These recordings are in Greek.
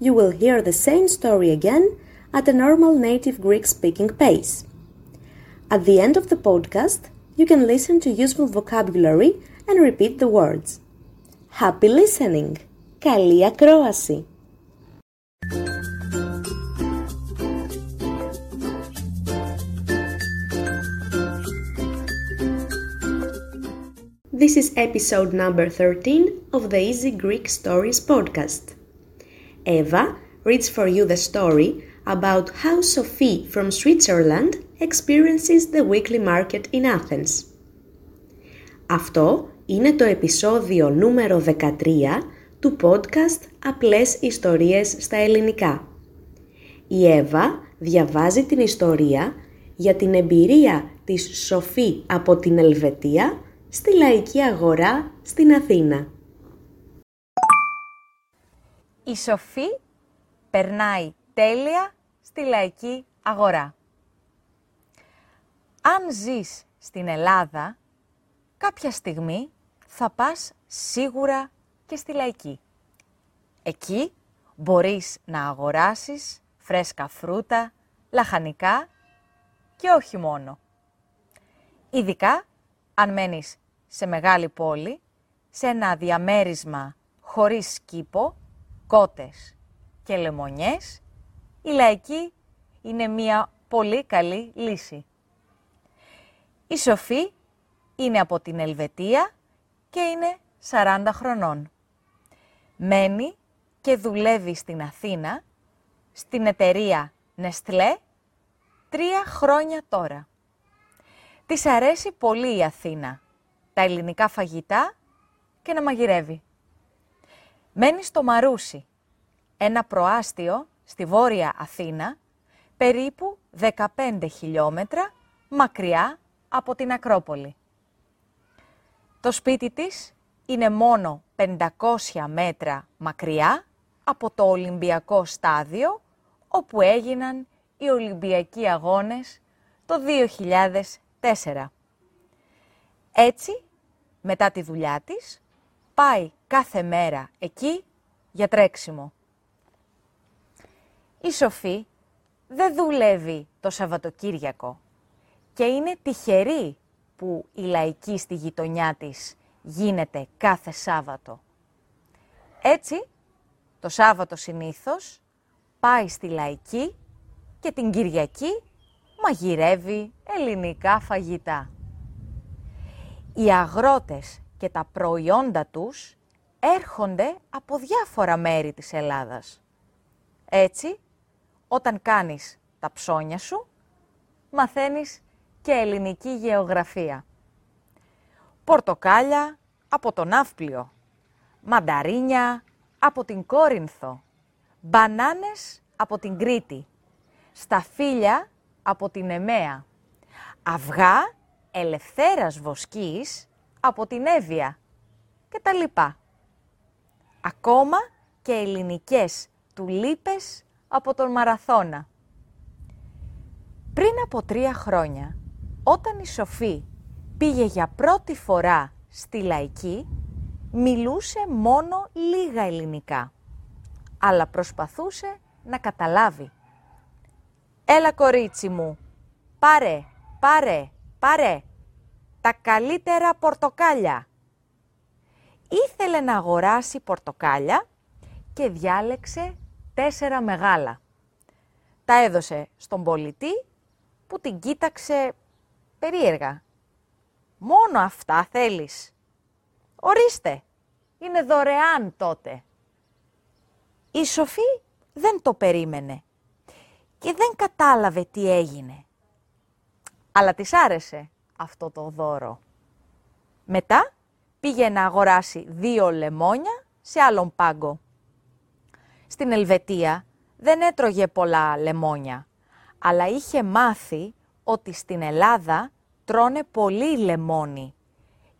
you will hear the same story again at a normal native Greek speaking pace. At the end of the podcast, you can listen to useful vocabulary and repeat the words. Happy listening! Καλή ακρόαση! This is episode number 13 of the Easy Greek Stories podcast. Eva reads for you the story about how Sophie from Switzerland experiences the weekly market in Athens. Αυτό είναι το επεισόδιο νούμερο 13 του podcast Απλές Ιστορίες στα Ελληνικά. Η Εύα διαβάζει την ιστορία για την εμπειρία της Σοφή από την Ελβετία στη λαϊκή αγορά στην Αθήνα. Η Σοφή περνάει τέλεια στη λαϊκή αγορά. Αν ζεις στην Ελλάδα, κάποια στιγμή θα πας σίγουρα και στη λαϊκή. Εκεί μπορείς να αγοράσεις φρέσκα φρούτα, λαχανικά και όχι μόνο. Ειδικά αν μένεις σε μεγάλη πόλη, σε ένα διαμέρισμα χωρίς κήπο, κότες και λεμονιές, η λαϊκή είναι μια πολύ καλή λύση. Η Σοφή είναι από την Ελβετία και είναι 40 χρονών. Μένει και δουλεύει στην Αθήνα, στην εταιρεία Νεστλέ, τρία χρόνια τώρα. Της αρέσει πολύ η Αθήνα, τα ελληνικά φαγητά και να μαγειρεύει. Μένει στο Μαρούσι, ένα προάστιο στη βόρεια Αθήνα, περίπου 15 χιλιόμετρα μακριά από την Ακρόπολη. Το σπίτι της είναι μόνο 500 μέτρα μακριά από το Ολυμπιακό στάδιο, όπου έγιναν οι Ολυμπιακοί Αγώνες το 2004. Έτσι, μετά τη δουλειά της, πάει κάθε μέρα εκεί για τρέξιμο. Η Σοφή δεν δουλεύει το Σαββατοκύριακο και είναι τυχερή που η λαϊκή στη γειτονιά της γίνεται κάθε Σάββατο. Έτσι, το Σάββατο συνήθως πάει στη λαϊκή και την Κυριακή μαγειρεύει ελληνικά φαγητά. Οι αγρότες και τα προϊόντα τους έρχονται από διάφορα μέρη της Ελλάδας. Έτσι, όταν κάνεις τα ψώνια σου, μαθαίνεις και ελληνική γεωγραφία. Πορτοκάλια από τον Ναύπλιο, μανταρίνια από την Κόρινθο, μπανάνες από την Κρήτη, σταφύλια από την Εμέα, αυγά ελευθέρας βοσκής από την Εύβοια και τα λοιπά. Ακόμα και ελληνικές τουλίπες από τον Μαραθώνα. Πριν από τρία χρόνια, όταν η Σοφή πήγε για πρώτη φορά στη Λαϊκή, μιλούσε μόνο λίγα ελληνικά, αλλά προσπαθούσε να καταλάβει. «Έλα κορίτσι μου, πάρε, πάρε, πάρε, τα καλύτερα πορτοκάλια». Ήθελε να αγοράσει πορτοκάλια και διάλεξε τέσσερα μεγάλα. Τα έδωσε στον πολιτή που την κοίταξε περίεργα. «Μόνο αυτά θέλεις». «Ορίστε, είναι δωρεάν τότε». Η Σοφή δεν το περίμενε και δεν κατάλαβε τι έγινε. Αλλά της άρεσε αυτό το δώρο. Μετά πήγε να αγοράσει δύο λεμόνια σε άλλον πάγκο. Στην Ελβετία δεν έτρωγε πολλά λεμόνια, αλλά είχε μάθει ότι στην Ελλάδα τρώνε πολύ λεμόνι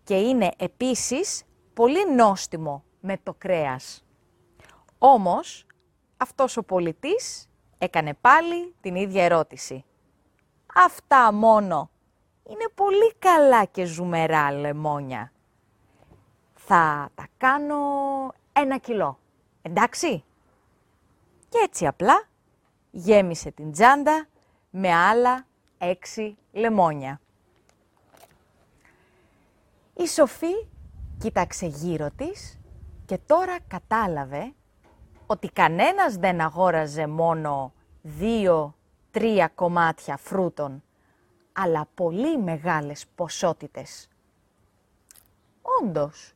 και είναι επίσης πολύ νόστιμο με το κρέας. Όμως, αυτός ο πολιτής έκανε πάλι την ίδια ερώτηση. Αυτά μόνο είναι πολύ καλά και ζουμερά λεμόνια. Θα τα κάνω ένα κιλό, εντάξει; Και έτσι απλά γέμισε την τσάντα με άλλα έξι λεμόνια. Η Σοφή κοίταξε γύρω της και τώρα κατάλαβε ότι κανένας δεν αγόραζε μόνο δύο-τρία κομμάτια φρούτων, αλλά πολύ μεγάλες ποσότητες. Όντως,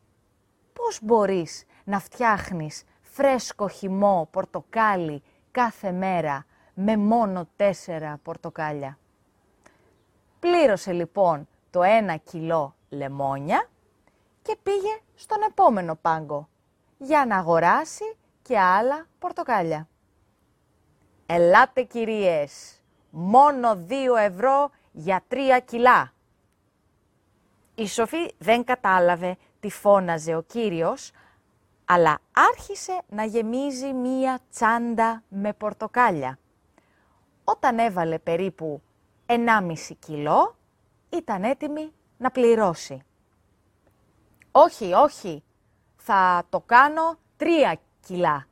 πώς μπορείς να φτιάχνεις φρέσκο χυμό πορτοκάλι κάθε μέρα με μόνο τέσσερα πορτοκάλια; Πλήρωσε λοιπόν το ένα κιλό λεμόνια και πήγε στον επόμενο πάγκο για να αγοράσει και άλλα πορτοκάλια. Ελάτε κυρίες, μόνο δύο ευρώ για τρία κιλά. Η Σοφή δεν κατάλαβε τι φώναζε ο κύριος, αλλά άρχισε να γεμίζει μία τσάντα με πορτοκάλια. Όταν έβαλε περίπου 1,5 κιλό, ήταν έτοιμη να πληρώσει. «Όχι, όχι, θα το κάνω τρία κιλά»,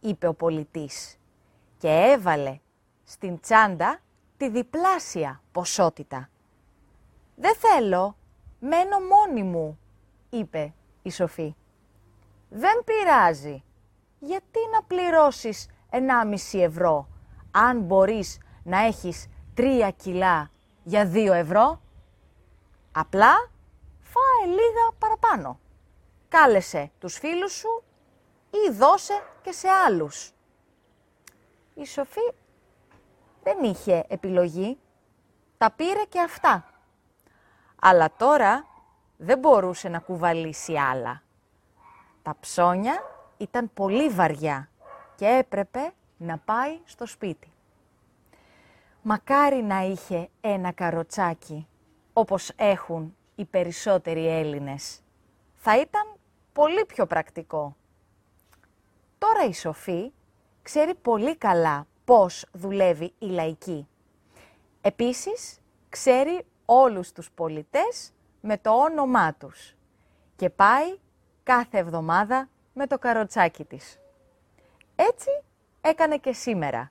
είπε ο πολιτής και έβαλε στην τσάντα τη διπλάσια ποσότητα. «Δεν θέλω, μένω μόνη μου», είπε η Σοφή. «Δεν πειράζει. Γιατί να πληρώσεις 1,5 ευρώ, αν μπορείς να έχεις 3 κιλά για 2 ευρώ; Απλά φάε λίγα παραπάνω. Κάλεσε τους φίλους σου ή δώσε και σε άλλους. Η Σοφή δεν είχε επιλογή, τα πήρε και αυτά. Αλλά τώρα δεν μπορούσε να κουβαλήσει άλλα. Τα ψώνια ήταν πολύ βαριά και έπρεπε να πάει στο σπίτι. Μακάρι να είχε ένα καροτσάκι, όπως έχουν οι περισσότεροι Έλληνες. Θα ήταν πολύ πιο πρακτικό. Τώρα η Σοφή ξέρει πολύ καλά πώς δουλεύει η λαϊκή. Επίσης, ξέρει όλους τους πολιτές με το όνομά τους και πάει κάθε εβδομάδα με το καροτσάκι της. Έτσι έκανε και σήμερα.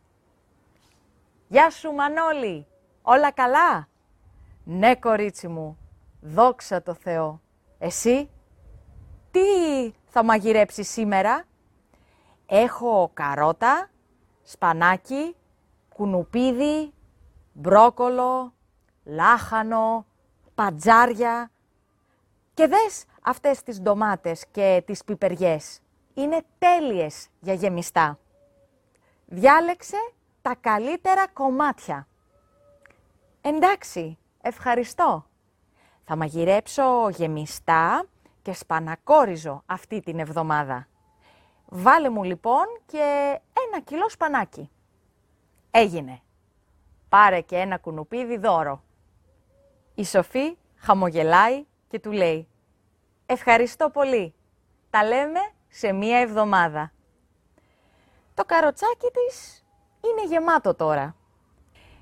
«Γεια σου Μανώλη, όλα καλά» «Ναι κορίτσι μου, δόξα το Θεό». «Εσύ, τι θα μαγειρέψεις σήμερα» «Έχω καρότα, σπανάκι, κουνουπίδι, μπρόκολο, λάχανο, πατζάρια. Και δες αυτές τις ντομάτες και τις πιπεριές. Είναι τέλειες για γεμιστά. Διάλεξε τα καλύτερα κομμάτια. Εντάξει, ευχαριστώ. Θα μαγειρέψω γεμιστά και σπανακόριζο αυτή την εβδομάδα. Βάλε μου λοιπόν και ένα κιλό σπανάκι. Έγινε. Πάρε και ένα κουνουπίδι δώρο. Η Σοφή χαμογελάει και του λέει «Ευχαριστώ πολύ. Τα λέμε σε μία εβδομάδα». Το καροτσάκι της είναι γεμάτο τώρα.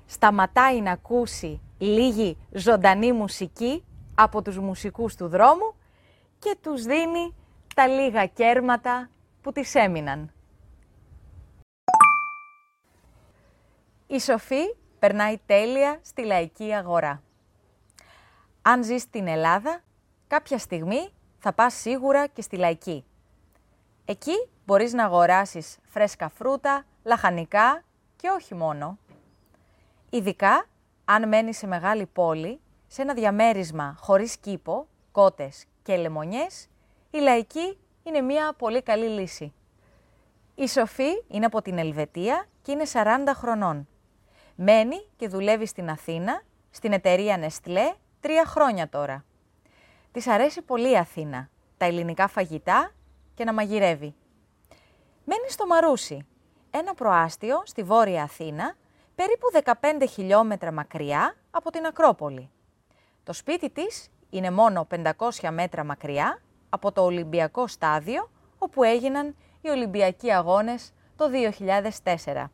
Σταματάει να ακούσει λίγη ζωντανή μουσική από τους μουσικούς του δρόμου και τους δίνει τα λίγα κέρματα που της έμειναν. Η Σοφή περνάει τέλεια στη λαϊκή αγορά. Αν ζεις στην Ελλάδα, κάποια στιγμή θα πας σίγουρα και στη λαϊκή. Εκεί μπορείς να αγοράσεις φρέσκα φρούτα, λαχανικά και όχι μόνο. Ειδικά αν μένεις σε μεγάλη πόλη, σε ένα διαμέρισμα χωρίς κήπο, κότες και λεμονιές, η λαϊκή είναι μια πολύ καλή λύση. Η Σοφή είναι από την Ελβετία και είναι 40 χρονών. Μένει και δουλεύει στην Αθήνα, στην εταιρεία Νεστλέ, τρία χρόνια τώρα. Της αρέσει πολύ η Αθήνα, τα ελληνικά φαγητά και να μαγειρεύει. Μένει στο Μαρούσι, ένα προάστιο στη Βόρεια Αθήνα, περίπου 15 χιλιόμετρα μακριά από την Ακρόπολη. Το σπίτι της είναι μόνο 500 μέτρα μακριά από το Ολυμπιακό στάδιο, όπου έγιναν οι Ολυμπιακοί Αγώνες το 2004.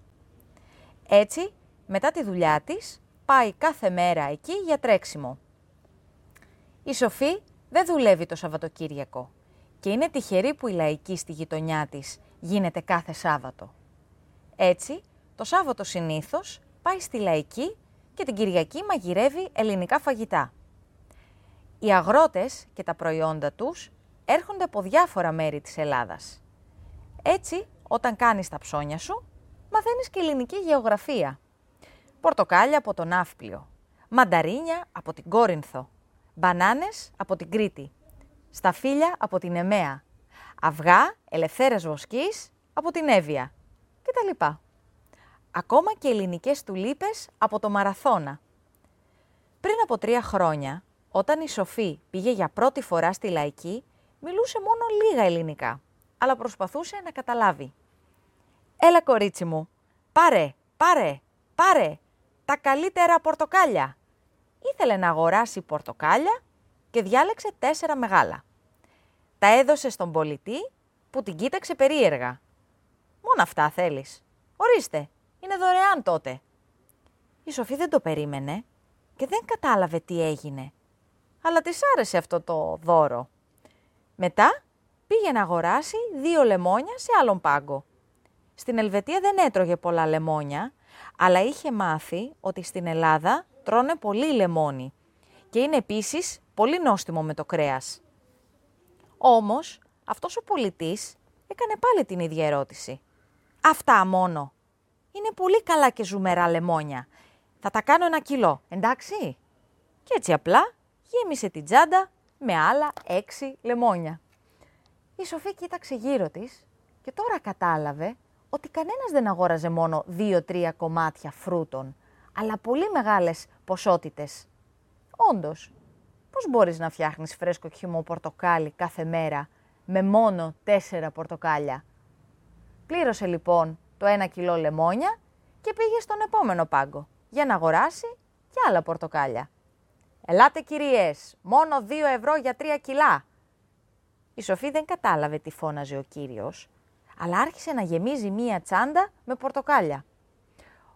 Έτσι, μετά τη δουλειά της, πάει κάθε μέρα εκεί για τρέξιμο. Η Σοφή δεν δουλεύει το Σαββατοκύριακο και είναι τυχερή που η λαϊκή στη γειτονιά της γίνεται κάθε Σάββατο. Έτσι, το Σάββατο συνήθως πάει στη λαϊκή και την Κυριακή μαγειρεύει ελληνικά φαγητά. Οι αγρότες και τα προϊόντα τους έρχονται από διάφορα μέρη της Ελλάδας. Έτσι, όταν κάνεις τα ψώνια σου, μαθαίνεις και ελληνική γεωγραφία. Πορτοκάλια από τον Ναύπλιο, μανταρίνια από την Κόρινθο, μπανάνες από την Κρήτη, σταφύλια από την Εμέα, αυγά ελευθέρας βοσκής από την Εύβοια κτλ. Ακόμα και ελληνικές τουλίπες από το Μαραθώνα. Πριν από τρία χρόνια, όταν η Σοφή πήγε για πρώτη φορά στη Λαϊκή, μιλούσε μόνο λίγα ελληνικά, αλλά προσπαθούσε να καταλάβει. «Έλα κορίτσι μου, πάρε, πάρε, πάρε, τα καλύτερα πορτοκάλια». Ήθελε να αγοράσει πορτοκάλια και διάλεξε τέσσερα μεγάλα. Τα έδωσε στον πολιτή που την κοίταξε περίεργα. «Μόνο αυτά θέλεις. Ορίστε, είναι δωρεάν τότε». Η Σοφή δεν το περίμενε και δεν κατάλαβε τι έγινε. Αλλά της άρεσε αυτό το δώρο. Μετά πήγε να αγοράσει δύο λεμόνια σε άλλον πάγκο. Στην Ελβετία δεν έτρωγε πολλά λεμόνια, αλλά είχε μάθει ότι στην Ελλάδα τρώνε πολύ λεμόνι και είναι επίσης πολύ νόστιμο με το κρέας. Όμως, αυτός ο πολιτής έκανε πάλι την ίδια ερώτηση. Αυτά μόνο. Είναι πολύ καλά και ζουμερά λεμόνια. Θα τα κάνω ένα κιλό, εντάξει; Και έτσι απλά γέμισε την τσάντα με άλλα έξι λεμόνια. Η Σοφή κοίταξε γύρω της και τώρα κατάλαβε ότι κανένας δεν αγόραζε μόνο δύο-τρία κομμάτια φρούτων, αλλά πολύ μεγάλες ποσότητες. Όντως, πώς μπορείς να φτιάχνεις φρέσκο χυμό πορτοκάλι κάθε μέρα με μόνο τέσσερα πορτοκάλια; Πλήρωσε λοιπόν το ένα κιλό λεμόνια και πήγε στον επόμενο πάγκο για να αγοράσει και άλλα πορτοκάλια. «Ελάτε κυρίες, μόνο δύο ευρώ για τρία κιλά». Η Σοφή δεν κατάλαβε τι φώναζε ο κύριος, αλλά άρχισε να γεμίζει μία τσάντα με πορτοκάλια.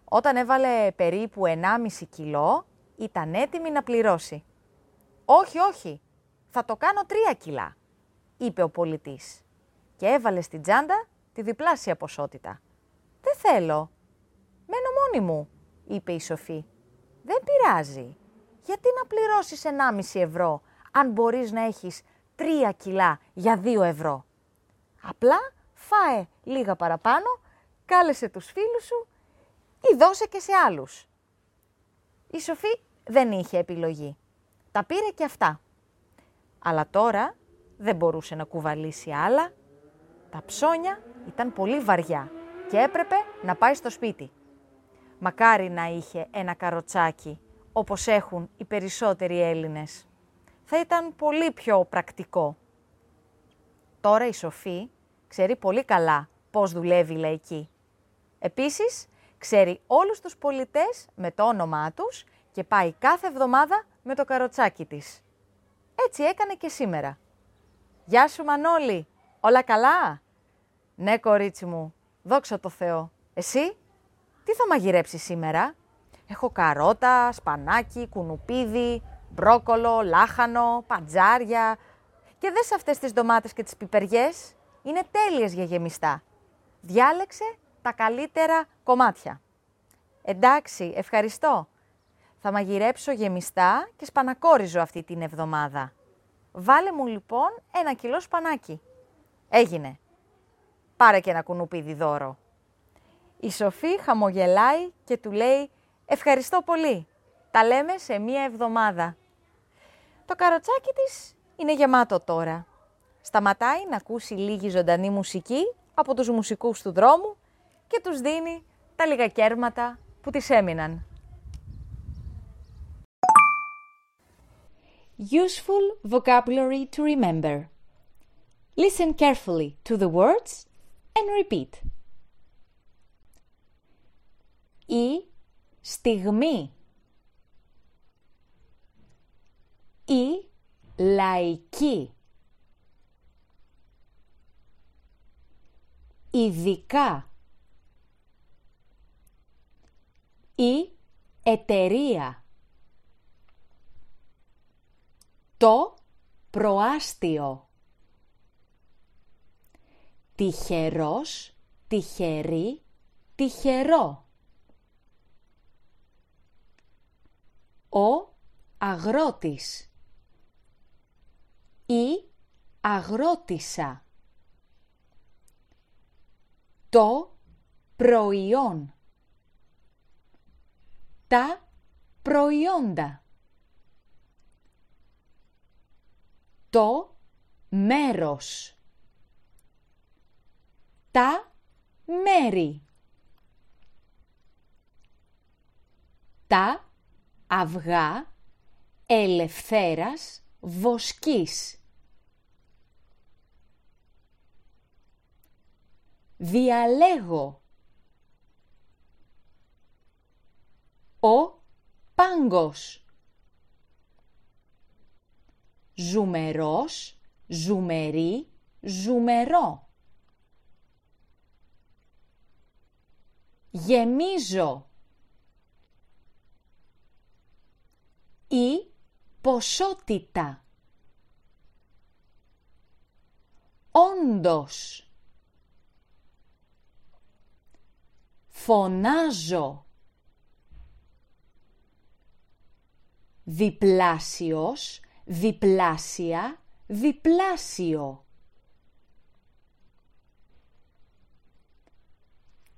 Όταν έβαλε περίπου 1,5 κιλό, ήταν έτοιμη να πληρώσει. «Όχι, όχι, θα το κάνω τρία κιλά», είπε ο πολιτής και έβαλε στην τσάντα τη διπλάσια ποσότητα. «Δεν θέλω, μένω μόνη μου», είπε η Σοφή. «Δεν πειράζει, γιατί να πληρώσεις 1,5 ευρώ αν μπορείς να έχεις 3 κιλά για 2 ευρώ. Απλά φάε λίγα παραπάνω, κάλεσε τους φίλους σου ή δώσε και σε άλλους. Η Σοφή δεν είχε επιλογή. Τα πήρε και αυτά. Αλλά τώρα δεν μπορούσε να κουβαλήσει άλλα. Τα ψώνια ήταν πολύ βαριά και έπρεπε να πάει στο σπίτι. Μακάρι να είχε ένα καροτσάκι όπως έχουν οι περισσότεροι Έλληνες. Θα ήταν πολύ πιο πρακτικό. Τώρα η Σοφή ξέρει πολύ καλά πώς δουλεύει η λαϊκή. Επίσης, ξέρει όλους τους πολιτές με το όνομά τους και πάει κάθε εβδομάδα με το καροτσάκι της. Έτσι έκανε και σήμερα. «Γεια σου Μανώλη, όλα καλά» «Ναι κορίτσι μου, δόξα τω Θεώ. Εσύ, τι θα μαγειρέψεις σήμερα» Έχω καρότα, σπανάκι, κουνουπίδι, μπρόκολο, λάχανο, παντζάρια. Και δες αυτές τις ντομάτες και τις πιπεριές. Είναι τέλειες για γεμιστά. Διάλεξε τα καλύτερα κομμάτια. Εντάξει, ευχαριστώ. Θα μαγειρέψω γεμιστά και σπανακόριζω αυτή την εβδομάδα. Βάλε μου λοιπόν ένα κιλό σπανάκι. Έγινε. Πάρε και ένα κουνουπίδι δώρο. Η Σοφή χαμογελάει και του λέει Ευχαριστώ πολύ. Τα λέμε σε μία εβδομάδα. Το καροτσάκι της είναι γεμάτο τώρα. Σταματάει να ακούσει λίγη ζωντανή μουσική από τους μουσικούς του δρόμου και τους δίνει τα λίγα κέρματα που της έμειναν. Useful vocabulary to remember. Listen carefully to the words and repeat. στιγμή ή λαϊκή ειδικά ή εταιρεία. Το προάστιο. Τυχερός, τυχερή, τυχερό. Ο αγρότης. Ή αγρότησα. Το προϊόν τα προϊόντα. Το μέρος. Τα μέρη. Τα αυγά ελευθέρας βοσκής. Διαλέγω ο πάγκος. Ζουμερός, ζουμερή, ζουμερό. Γεμίζω. Ή ποσότητα. Όντως. Φωνάζω διπλάσιος, διπλάσια, διπλάσιο.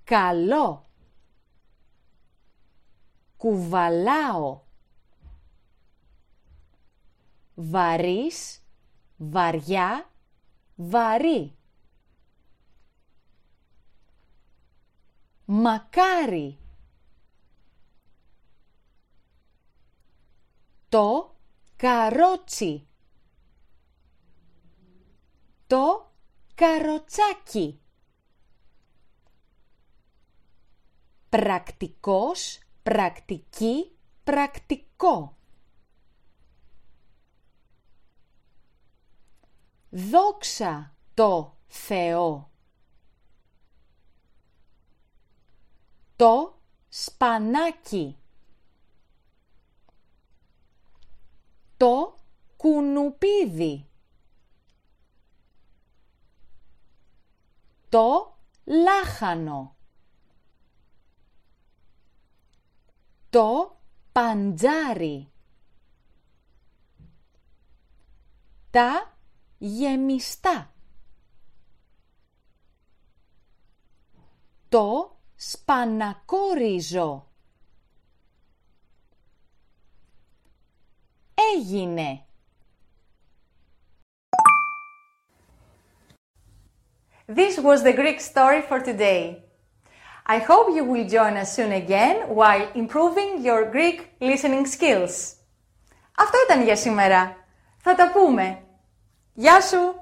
Καλό. Κουβαλάω. Βαρύς, βαριά, βαρύ. Μακάρι. Το καρότσι. Το καροτσάκι. Πρακτικός, πρακτική, πρακτικό. Δόξα το Θεό. Το σπανάκι. Το κουνουπίδι. Το λάχανο. Το παντζάρι. Τα γεμιστά. Το σπανακόριζο. Έγινε. This was the Greek story for today. I hope you will join us soon again while improving your Greek listening skills. Αυτό ήταν για σήμερα. Θα τα πούμε. Γεια σου!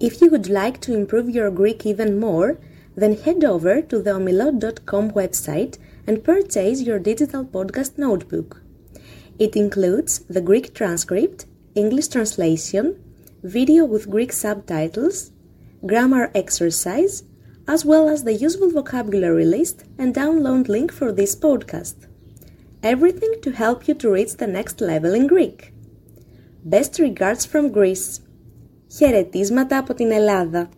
If you would like to improve your Greek even more, then head over to the omilot.com website and purchase your digital podcast notebook. It includes the Greek transcript, English translation, video with Greek subtitles, grammar exercise, as well as the useful vocabulary list and download link for this podcast. Everything to help you to reach the next level in Greek. Best regards from Greece. Χαιρετίσματα από την Ελλάδα.